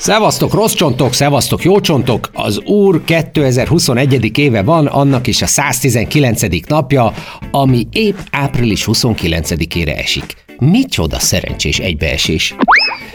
Szevasztok, rossz csontok, szevasztok, jó csontok! Az Úr 2021. éve van, annak is a 119. napja, ami épp április 29-ére esik. Micsoda szerencsés egybeesés!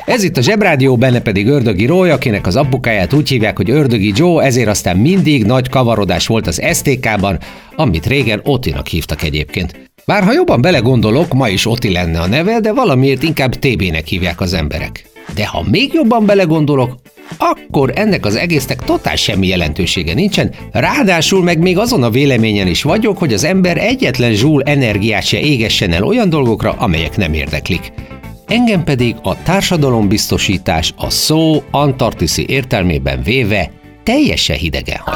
Ez itt a Zsebrádió, benne pedig Ördögi Róly, akinek az apukáját úgy hívják, hogy Ördögi Joe, ezért aztán mindig nagy kavarodás volt az STK-ban, amit régen Otinak hívtak egyébként. Bár ha jobban belegondolok, ma is Oti lenne a neve, de valamiért inkább TB-nek hívják az emberek. De ha még jobban belegondolok, akkor ennek az egésznek totál semmi jelentősége nincsen, ráadásul meg még azon a véleményen is vagyok, hogy az ember egyetlen zsúl energiát se égessen el olyan dolgokra, amelyek nem érdeklik. Engem pedig a társadalombiztosítás a szó antarktiszi értelmében véve teljesen hidegen hagy.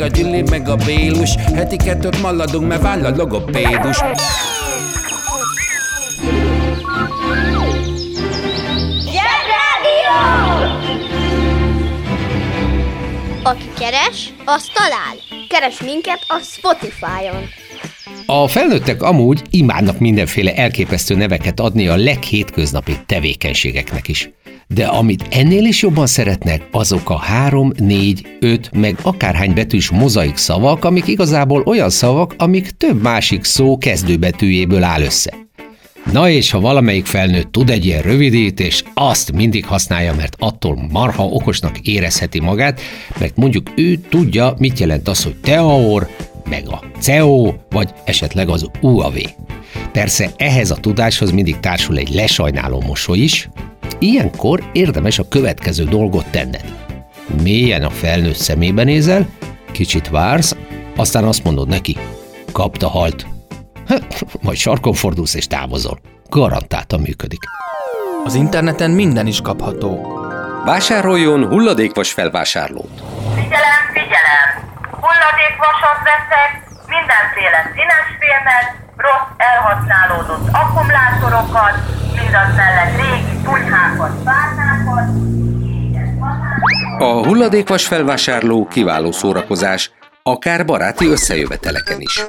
a Gyüli, meg a Bélus Heti kettőt maladunk, mert váll a logopédus Zsebrádió! Aki keres, az talál. Keres minket a Spotify-on. A felnőttek amúgy imádnak mindenféle elképesztő neveket adni a leghétköznapi tevékenységeknek is. De amit ennél is jobban szeretnek, azok a három, négy, öt, meg akárhány betűs mozaik szavak, amik igazából olyan szavak, amik több másik szó kezdőbetűjéből áll össze. Na és ha valamelyik felnőtt tud egy ilyen rövidítést, azt mindig használja, mert attól marha okosnak érezheti magát, mert mondjuk ő tudja, mit jelent az, hogy teaor, meg a CEO, vagy esetleg az UAV. Persze ehhez a tudáshoz mindig társul egy lesajnáló mosoly is, ilyenkor érdemes a következő dolgot tenned. Mélyen a felnőtt szemébe nézel, kicsit vársz, aztán azt mondod neki, kapta halt. Majd sarkon fordulsz és távozol. Garantáltan működik. Az interneten minden is kapható. Vásároljon hulladékvas felvásárlót. Figyelem, figyelem! Hulladékvasat veszek, mindenféle színes filmet, rossz elhasználódott akkumulátorokat, mindaz mellett régi hulladékvas felvásárló kiváló szórakozás, akár baráti összejöveteleken is.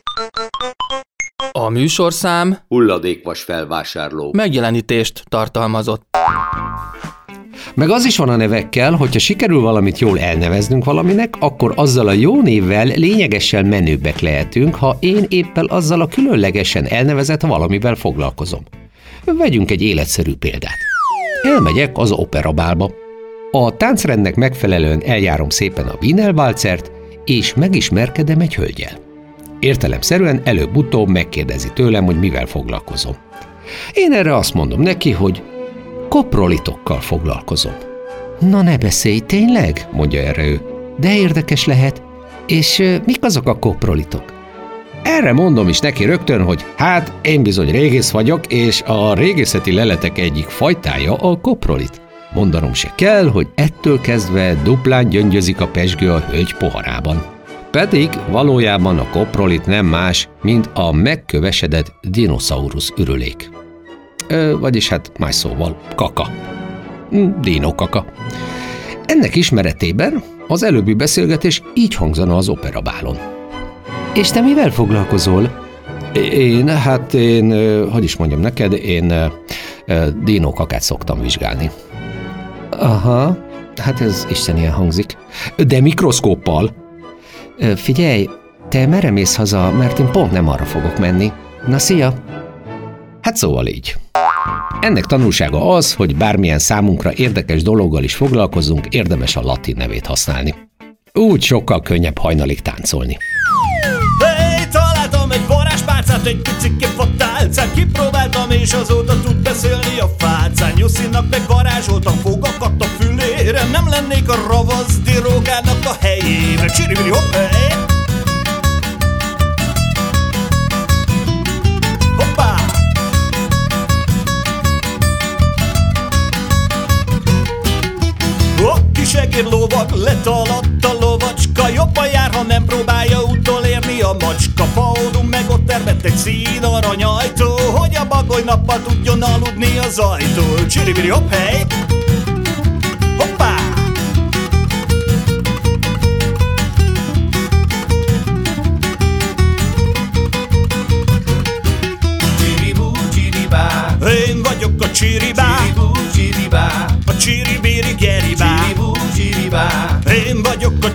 A műsorszám Hulladékvas felvásárló. megjelenítést tartalmazott. Meg az is van a nevekkel, hogyha sikerül valamit jól elneveznünk valaminek, akkor azzal a jó névvel lényegesen menőbbek lehetünk, ha én éppen azzal a különlegesen elnevezett valamivel foglalkozom. Vegyünk egy életszerű példát. Elmegyek az operabálba. A táncrendnek megfelelően eljárom szépen a Wienerwalzert, és megismerkedem egy hölgyel. Értelemszerűen előbb-utóbb megkérdezi tőlem, hogy mivel foglalkozom. Én erre azt mondom neki, hogy koprolitokkal foglalkozom. Na ne beszélj, tényleg? mondja erre ő. De érdekes lehet. És ö, mik azok a koprolitok? Erre mondom is neki rögtön, hogy hát én bizony régész vagyok, és a régészeti leletek egyik fajtája a koprolit. Mondanom se kell, hogy ettől kezdve duplán gyöngyözik a pesgő a hölgy poharában. Pedig valójában a koprolit nem más, mint a megkövesedett dinoszaurusz ürülék. Ö, vagyis hát más szóval kaka. Hm, Dino kaka. Ennek ismeretében az előbbi beszélgetés így hangzana az operabálon. És te mivel foglalkozol? Én, hát én, hogy is mondjam neked, én dinókakát szoktam vizsgálni. Aha, hát ez ilyen hangzik. De mikroszkóppal? Figyelj, te merre mész haza, mert én pont nem arra fogok menni. Na, szia! Hát szóval így. Ennek tanulsága az, hogy bármilyen számunkra érdekes dologgal is foglalkozunk, érdemes a latin nevét használni. Úgy sokkal könnyebb hajnalig táncolni. Találtam egy picike fatálcát Kipróbáltam és azóta tud beszélni a fácán. Nyuszinak meg varázsoltam fogakat a fülére. Nem lennék a ravasz dirógának a helyébe. Csiribiri hopp, segér lóvak, letaladt a lovacska. Jobban jár, ha nem próbálja utolérni a macska. Faodum meg ott termett egy szín aranyajtó Hogy a bagoly nappal tudjon aludni az ajtó. Csiribiri hopp, hely! Hoppá! Én vagyok a csiribá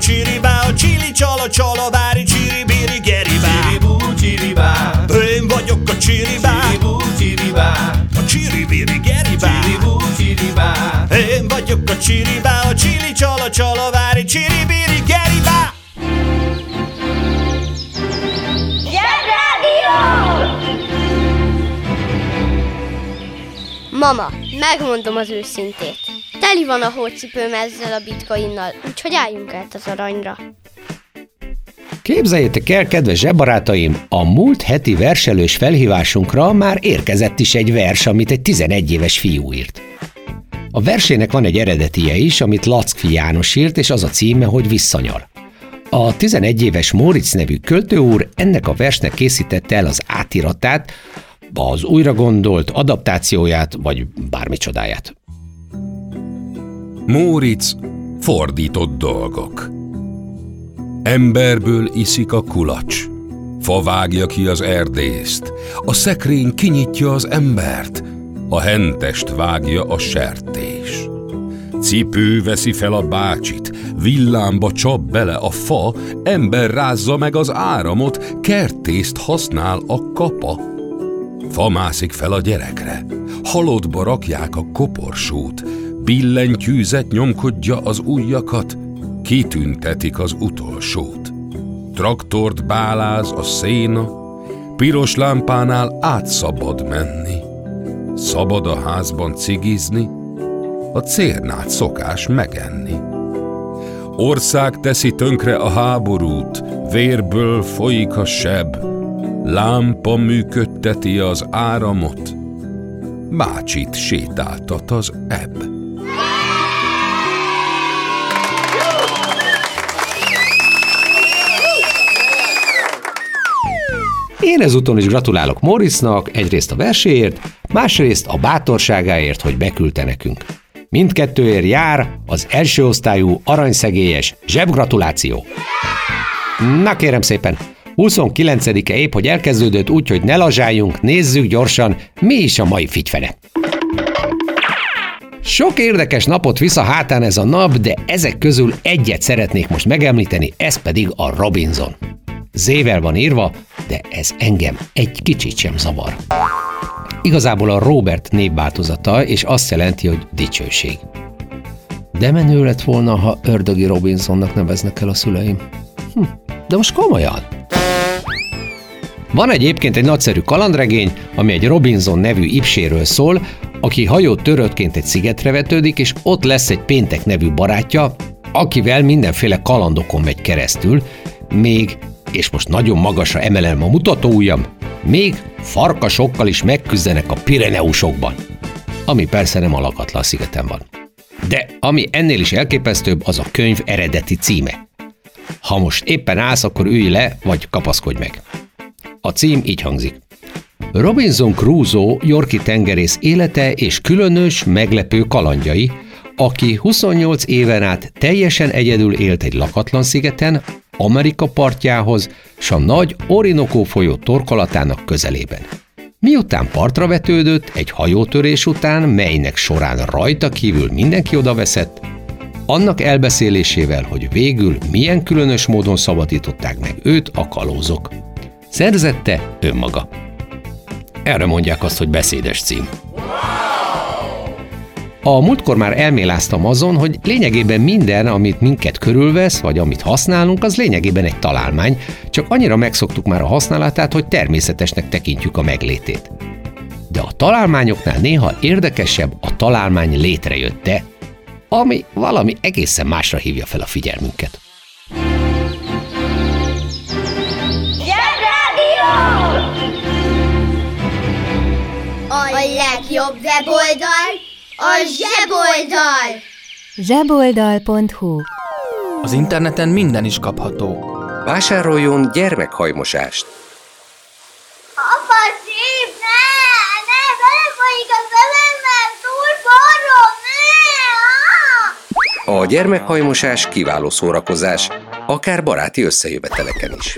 csiribá, a csili csala csala bári csiribiri geribá Csiribú csiribá. Én vagyok a csiribá. Csiribú csiribá. A csiribiri geribá Csiribú csiribá. Én vagyok a csiribá, a csili csala csala bári csiribiri geribá Mama, megmondom az őszintét. Teli van a hócipőm ezzel a bitcoinnal, úgyhogy álljunk át az aranyra. Képzeljétek el, kedves zsebarátaim, a múlt heti verselős felhívásunkra már érkezett is egy vers, amit egy 11 éves fiú írt. A versének van egy eredetie is, amit Lackfi János írt, és az a címe, hogy Visszanyal. A 11 éves Móricz nevű költő úr ennek a versnek készítette el az átiratát, az újra gondolt adaptációját, vagy bármi csodáját. Móricz fordított dolgok. Emberből iszik a kulacs, fa vágja ki az erdészt, a szekrény kinyitja az embert, a hentest vágja a sertés. Cipő veszi fel a bácsit, villámba csap bele a fa, ember rázza meg az áramot, kertészt használ a kapa. Fa mászik fel a gyerekre, halottba rakják a koporsót, billentyűzet nyomkodja az ujjakat, kitüntetik az utolsót. Traktort báláz a széna, piros lámpánál átszabad menni. Szabad a házban cigizni, a cérnát szokás megenni. Ország teszi tönkre a háborút, vérből folyik a seb, lámpa működteti az áramot, bácsit sétáltat az ebb. Én ezúton is gratulálok Morrisnak egyrészt a verséért, másrészt a bátorságáért, hogy beküldte nekünk. Mindkettőért jár az első osztályú aranyszegélyes zsebgratuláció. Na kérem szépen, 29-e épp, hogy elkezdődött, úgyhogy ne lazsáljunk, nézzük gyorsan, mi is a mai figyfene. Sok érdekes napot visz a hátán ez a nap, de ezek közül egyet szeretnék most megemlíteni, ez pedig a Robinson. Zével van írva, de ez engem egy kicsit sem zavar. Igazából a Robert névváltozata, és azt jelenti, hogy dicsőség. De menő lett volna, ha ördögi Robinsonnak neveznek el a szüleim. Hm, de most komolyan. Van egyébként egy nagyszerű kalandregény, ami egy Robinson nevű ipséről szól, aki hajót töröttként egy szigetre vetődik, és ott lesz egy péntek nevű barátja, akivel mindenféle kalandokon megy keresztül, még és most nagyon magasra emelem a mutatóujjam, még farkasokkal is megküzdenek a Pireneusokban, ami persze nem a szigeten van. De ami ennél is elképesztőbb, az a könyv eredeti címe. Ha most éppen állsz, akkor ülj le, vagy kapaszkodj meg. A cím így hangzik. Robinson Crusoe Yorki tengerész élete és különös, meglepő kalandjai, aki 28 éven át teljesen egyedül élt egy lakatlan szigeten, Amerika partjához, s a nagy Orinoco folyó torkolatának közelében. Miután partra vetődött, egy hajótörés után, melynek során rajta kívül mindenki odaveszett, annak elbeszélésével, hogy végül milyen különös módon szabadították meg őt a kalózok. Szerzette önmaga. Erre mondják azt, hogy beszédes cím. A múltkor már elméláztam azon, hogy lényegében minden, amit minket körülvesz, vagy amit használunk, az lényegében egy találmány, csak annyira megszoktuk már a használatát, hogy természetesnek tekintjük a meglétét. De a találmányoknál néha érdekesebb a találmány létrejötte, ami valami egészen másra hívja fel a figyelmünket. A legjobb weboldal a zseboldal! zseboldal.hu Az interneten minden is kapható. Vásároljon gyermekhajmosást! Apa, szép, ne! Ne, belefolyik a szememben, túl forró, ne! Ah! A gyermekhajmosás kiváló szórakozás, akár baráti összejöveteleken is.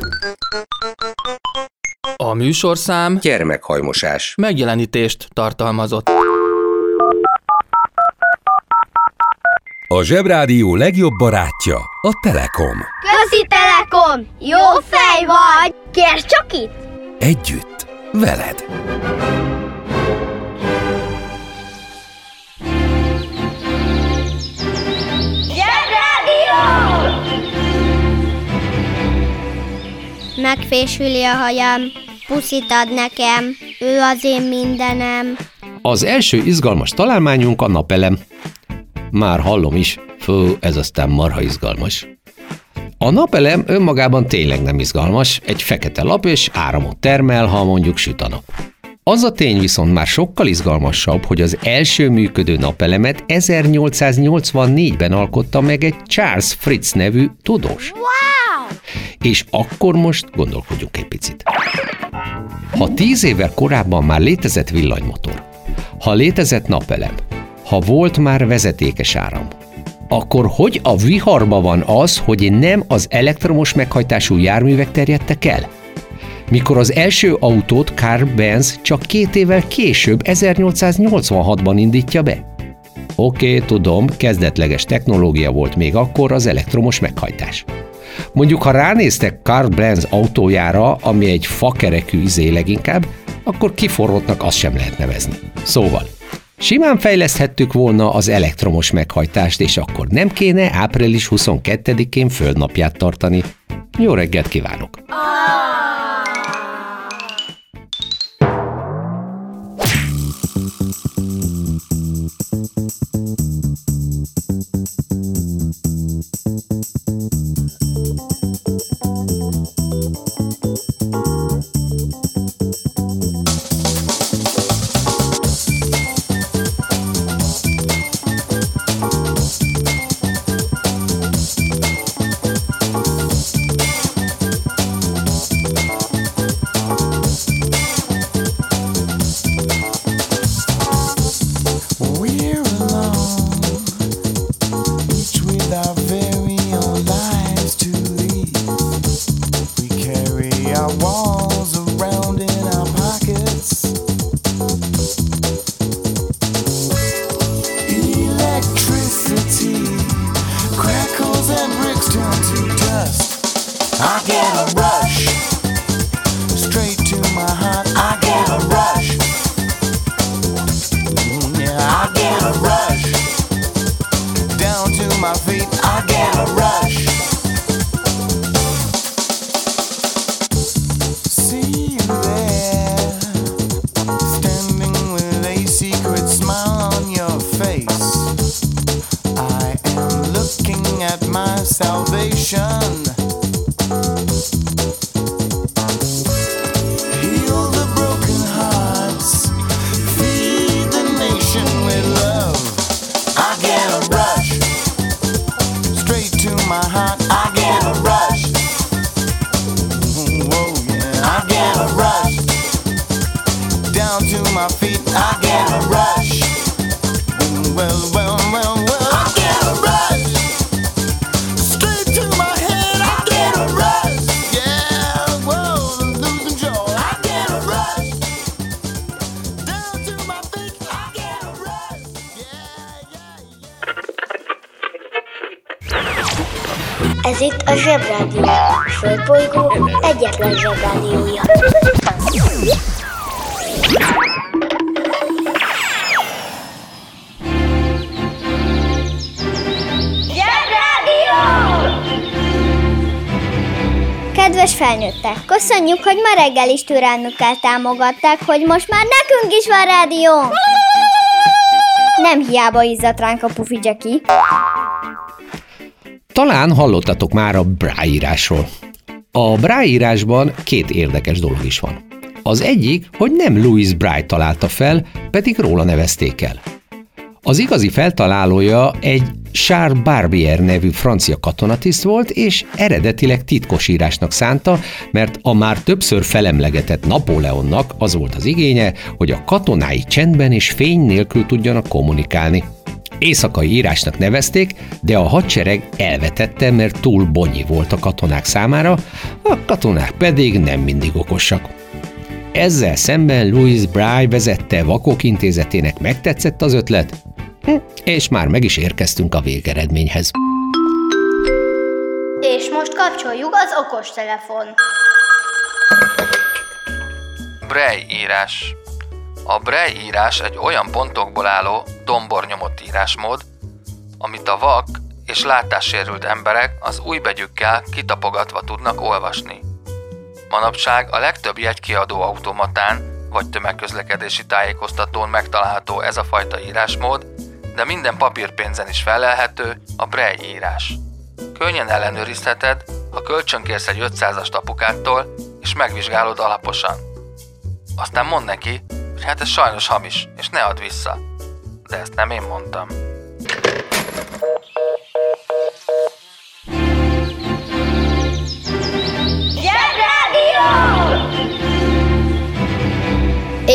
A műsorszám Gyermekhajmosás. megjelenítést tartalmazott. A Zsebrádió legjobb barátja a Telekom. Közi Telekom! Jó fej vagy! Kérd csak itt! Együtt, veled. Megfésüli a hajam, puszit ad nekem, ő az én mindenem. Az első izgalmas találmányunk a napelem. Már hallom is, fő, ez aztán marha izgalmas. A napelem önmagában tényleg nem izgalmas, egy fekete lap és áramot termel, ha mondjuk süt a nap. Az a tény viszont már sokkal izgalmasabb, hogy az első működő napelemet 1884-ben alkotta meg egy Charles Fritz nevű tudós. Wow! És akkor most gondolkodjunk egy picit. Ha tíz évvel korábban már létezett villanymotor, ha létezett napelem, ha volt már vezetékes áram, akkor hogy a viharba van az, hogy nem az elektromos meghajtású járművek terjedtek el? Mikor az első autót Carl Benz csak két évvel később, 1886-ban indítja be? Oké, okay, tudom, kezdetleges technológia volt még akkor az elektromos meghajtás. Mondjuk, ha ránéztek Carl Benz autójára, ami egy fakerekű izé leginkább, akkor kiforrottnak azt sem lehet nevezni. Szóval, simán fejleszthettük volna az elektromos meghajtást, és akkor nem kéne április 22-én földnapját tartani. Jó reggelt kívánok! Köszönjük, hogy ma reggel is türelmükkel támogatták, hogy most már nekünk is van rádió! Nem hiába izzadt ránk a pufi Jackie. Talán hallottatok már a Braille írásról. A Braille írásban két érdekes dolog is van. Az egyik, hogy nem Louis Braille találta fel, pedig róla nevezték el. Az igazi feltalálója egy Charles Barbier nevű francia katonatiszt volt, és eredetileg titkos írásnak szánta, mert a már többször felemlegetett Napóleonnak az volt az igénye, hogy a katonái csendben és fény nélkül tudjanak kommunikálni. Éjszakai írásnak nevezték, de a hadsereg elvetette, mert túl bonyi volt a katonák számára, a katonák pedig nem mindig okosak. Ezzel szemben Louis Braille vezette Vakok intézetének megtetszett az ötlet, hm, és már meg is érkeztünk a végeredményhez. És most kapcsoljuk az okostelefon. Braille írás. A Braille írás egy olyan pontokból álló, dombornyomott írásmód, amit a vak és látássérült emberek az új begyükkel kitapogatva tudnak olvasni. Manapság a legtöbb jegykiadó automatán vagy tömegközlekedési tájékoztatón megtalálható ez a fajta írásmód, de minden papírpénzen is felelhető a Braille írás. Könnyen ellenőrizheted, ha kölcsönkérsz egy 500-as apukától, és megvizsgálod alaposan. Aztán mondd neki, hogy hát ez sajnos hamis, és ne add vissza. De ezt nem én mondtam.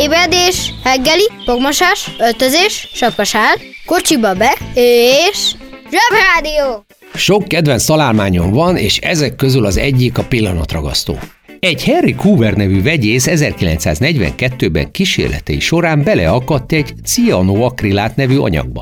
Ébredés, reggeli, fogmosás, öltözés, sapkasál, kocsiba be, és... Zsebrádió! Sok kedvenc találmányom van, és ezek közül az egyik a pillanatragasztó. Egy Harry Coover nevű vegyész 1942-ben kísérletei során beleakadt egy cianoakrilát nevű anyagba.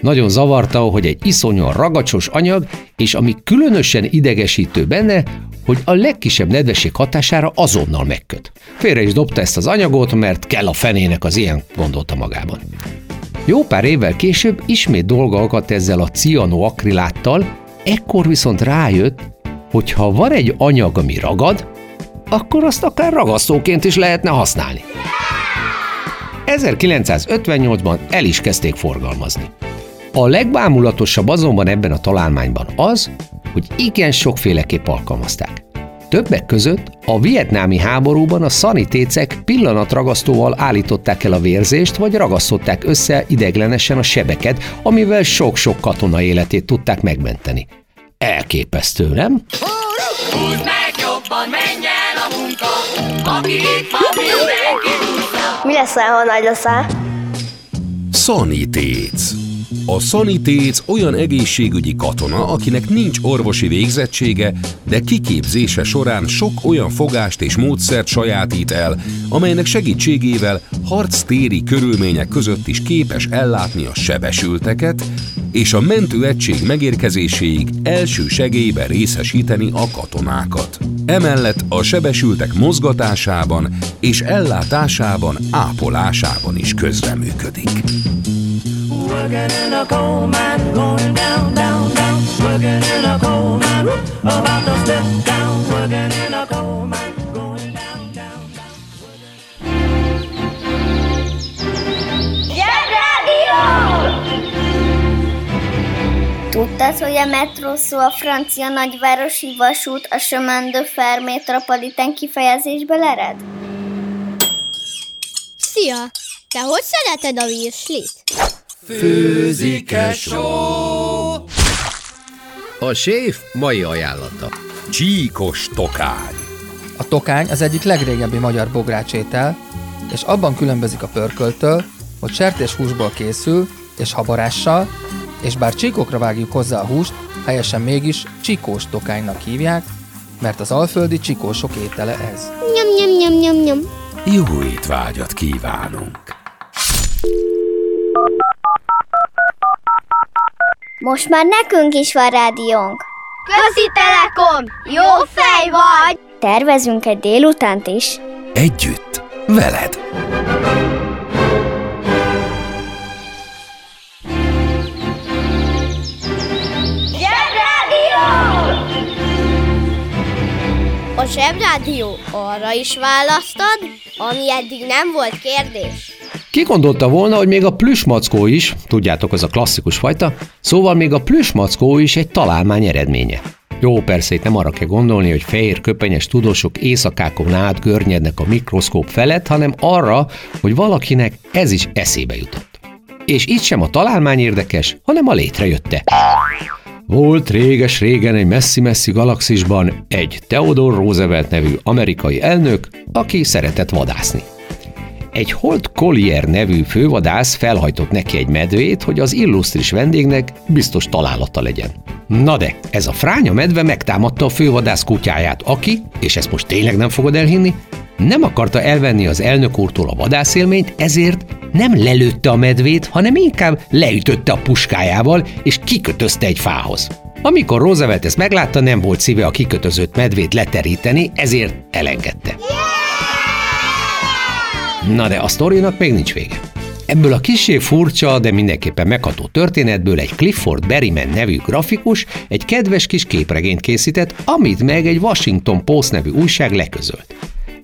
Nagyon zavarta, hogy egy iszonyan ragacsos anyag, és ami különösen idegesítő benne, hogy a legkisebb nedvesség hatására azonnal megköt. Félre is dobta ezt az anyagot, mert kell a fenének az ilyen, gondolta magában. Jó pár évvel később ismét dolga akadt ezzel a cianoakriláttal, ekkor viszont rájött, hogy ha van egy anyag, ami ragad, akkor azt akár ragasztóként is lehetne használni. 1958-ban el is kezdték forgalmazni. A legbámulatosabb azonban ebben a találmányban az, hogy igen sokféleképp alkalmazták. Többek között a vietnámi háborúban a szanitécek pillanatragasztóval állították el a vérzést, vagy ragasztották össze ideglenesen a sebeket, amivel sok-sok katona életét tudták megmenteni. Elképesztő, nem? Húzd meg jobban, menj el a munka, aki itt van, mindenki húzza. Mi lesz, ha nagy leszel? Szanitéc. A szanitéc olyan egészségügyi katona, akinek nincs orvosi végzettsége, de kiképzése során sok olyan fogást és módszert sajátít el, amelynek segítségével harctéri körülmények között is képes ellátni a sebesülteket, és a mentőegység megérkezéséig első segélyben részesíteni a katonákat. Emellett a sebesültek mozgatásában és ellátásában, ápolásában is közreműködik. Working in a coal mine, going down, down, down. Working in a coal mine, about to step down. Working in a coal mine, going down, down, down. Tudtad, hogy a metró szó a francia nagyvárosi vasút a chemin de fer métropolitán kifejezésből ered? Szia! Te hogy szereted a virslit? A séf mai ajánlata. Csíkos tokány. A tokány az egyik legrégebbi magyar bográcsétel, és abban különbözik a pörköltől, hogy sertéshúsból készül, és habarással, és bár csíkokra vágjuk hozzá a húst, helyesen mégis csikós tokánynak hívják, mert az alföldi csikósok étele ez. Nyom, nyom, nyom, nyom, nyom. Jó étvágyat kívánunk! Most már nekünk is van rádiónk. Közi Telekom! Jó fej vagy! Tervezünk egy délutánt is. Együtt, veled. A Zsebrádió arra is választad, ami eddig nem volt kérdés. Ki gondolta volna, hogy még a plüsmackó is, tudjátok, az a klasszikus fajta, szóval még a plüsmackó is egy találmány eredménye. Jó, persze itt nem arra kell gondolni, hogy fehér köpenyes tudósok éjszakákon át görnyednek a mikroszkóp felett, hanem arra, hogy valakinek ez is eszébe jutott. És itt sem a találmány érdekes, hanem a létrejötte. Volt réges-régen egy messzi-messzi galaxisban egy Theodore Roosevelt nevű amerikai elnök, aki szeretett vadászni. Egy Holt Collier nevű fővadász felhajtott neki egy medvét, hogy az illusztris vendégnek biztos találata legyen. Na de, ez a fránya medve megtámadta a fővadász kutyáját, aki, és ezt most tényleg nem fogod elhinni, nem akarta elvenni az elnök úrtól a vadászélményt, ezért nem lelőtte a medvét, hanem inkább leütötte a puskájával, és kikötözte egy fához. Amikor Roosevelt ezt meglátta, nem volt szíve a kikötözött medvét leteríteni, ezért elengedte. Na de a sztorinak még nincs vége. Ebből a kisé furcsa, de mindenképpen megható történetből egy Clifford Berryman nevű grafikus egy kedves kis képregényt készített, amit meg egy Washington Post nevű újság leközölt.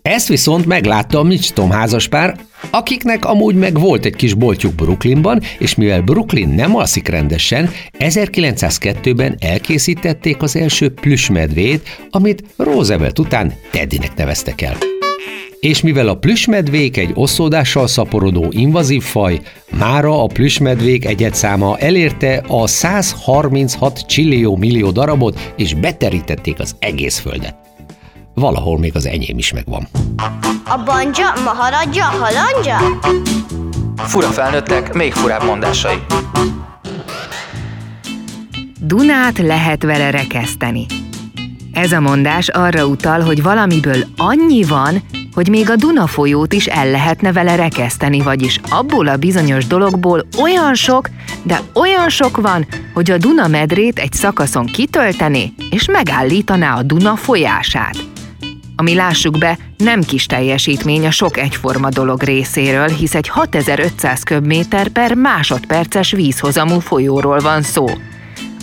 Ezt viszont meglátta a Mitchtom házaspár, akiknek amúgy meg volt egy kis boltjuk Brooklynban, és mivel Brooklyn nem alszik rendesen, 1902-ben elkészítették az első plüsmedvét, amit Roosevelt után Teddynek neveztek el. És mivel a plüsmedvék egy oszódással szaporodó invazív faj, mára a plüsmedvék egyetszáma elérte a 136 csillió millió darabot, és beterítették az egész földet. Valahol még az enyém is megvan. A banja, maharadja, halandja? Fura felnőttek, még furább mondásai. Dunát lehet vele rekeszteni. Ez a mondás arra utal, hogy valamiből annyi van, hogy még a Duna folyót is el lehetne vele rekeszteni, vagyis abból a bizonyos dologból olyan sok, de olyan sok van, hogy a Duna medrét egy szakaszon kitöltené és megállítaná a Duna folyását. Ami lássuk be, nem kis teljesítmény a sok egyforma dolog részéről, hisz egy 6500 köbméter per másodperces vízhozamú folyóról van szó.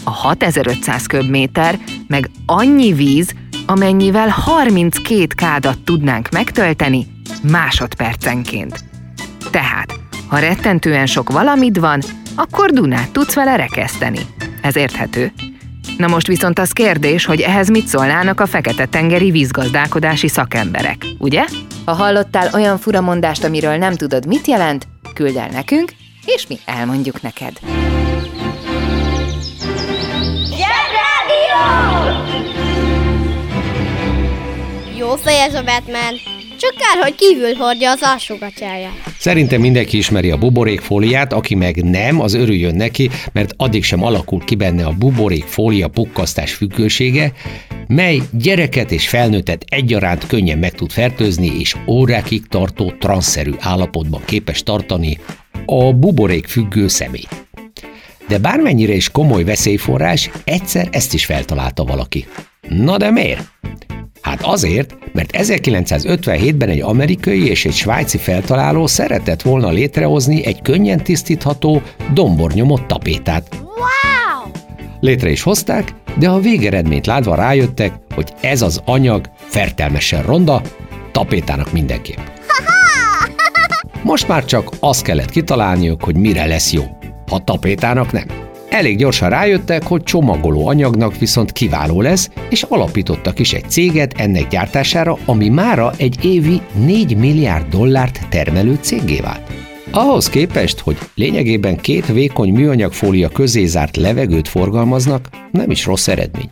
A 6500 köbméter meg annyi víz, amennyivel 32 kádat tudnánk megtölteni másodpercenként. Tehát, ha rettentően sok valamid van, akkor Dunát tudsz vele rekeszteni. Ez érthető. Na most viszont az kérdés, hogy ehhez mit szólnának a fekete-tengeri vízgazdálkodási szakemberek, ugye? Ha hallottál olyan furamondást, amiről nem tudod, mit jelent, küld el nekünk, és mi elmondjuk neked. Jó a Batman. Csak kár, hogy kívül hordja az alsógatyáját. Szerintem mindenki ismeri a buborékfóliát, aki meg nem, az örüljön neki, mert addig sem alakul ki benne a buborékfólia pukkasztás függősége, mely gyereket és felnőttet egyaránt könnyen meg tud fertőzni, és órákig tartó transzerű állapotban képes tartani a buborék függő szemét. De bármennyire is komoly veszélyforrás, egyszer ezt is feltalálta valaki. Na de miért? Hát azért, mert 1957-ben egy amerikai és egy svájci feltaláló szeretett volna létrehozni egy könnyen tisztítható, dombornyomott tapétát. Wow! Létre is hozták, de a végeredményt látva rájöttek, hogy ez az anyag fertelmesen ronda, tapétának mindenképp. Most már csak azt kellett kitalálniuk, hogy mire lesz jó. A tapétának nem. Elég gyorsan rájöttek, hogy csomagoló anyagnak viszont kiváló lesz, és alapítottak is egy céget ennek gyártására, ami mára egy évi 4 milliárd dollárt termelő céggé vált. Ahhoz képest, hogy lényegében két vékony műanyagfólia közé zárt levegőt forgalmaznak, nem is rossz eredmény.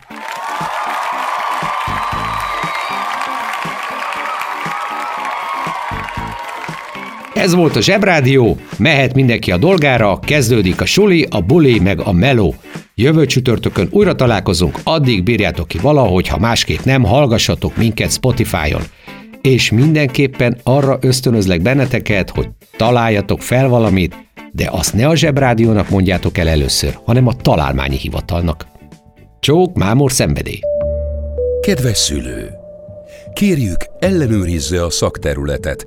Ez volt a Zsebrádió, mehet mindenki a dolgára, kezdődik a suli, a buli meg a meló. Jövő csütörtökön újra találkozunk, addig bírjátok ki valahogy, ha másképp nem, hallgassatok minket Spotify-on. És mindenképpen arra ösztönözlek benneteket, hogy találjatok fel valamit, de azt ne a Zsebrádiónak mondjátok el először, hanem a találmányi hivatalnak. Csók, mámor, szenvedély. Kedves szülő! Kérjük, ellenőrizze a szakterületet,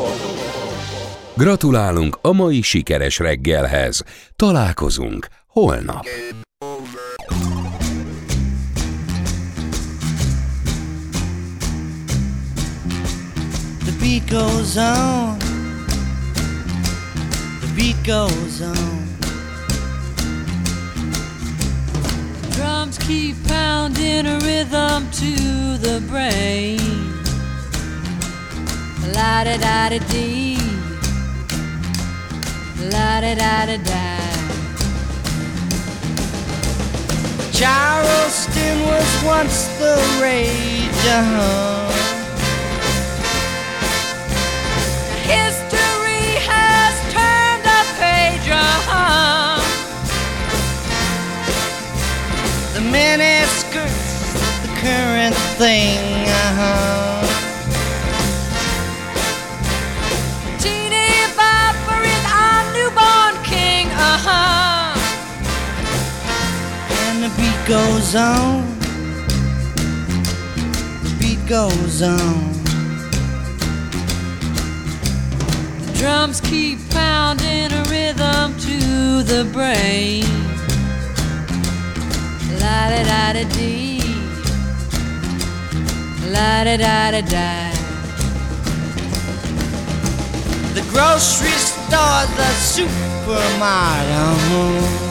Gratulálunk a mai sikeres reggelhez. Találkozunk holnap. The beat goes on. The beat goes on. Drums keep pounding a rhythm to the brain. La da da da dee. La da da da da. Charleston was once the rage. Uh-huh. History has turned a page. Uh-huh. The mini skirts, the current thing. Goes on. The beat goes on. The Drums keep pounding a rhythm to the brain. La da da da dee. La da da da da. The grocery store, the supermarket.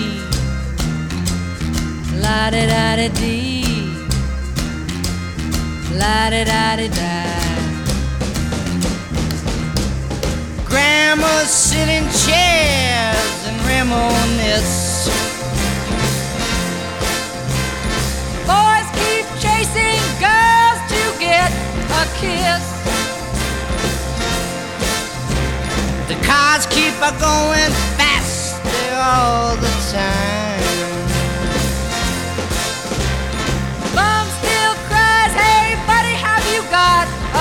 La da da da dee. La da da da da. Grandmas sit in chairs and reminisce. Boys keep chasing girls to get a kiss. The cars keep a going faster all the time.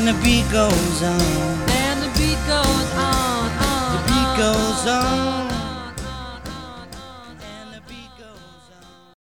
And the beat goes on. And the beat goes on, on, The beat goes on.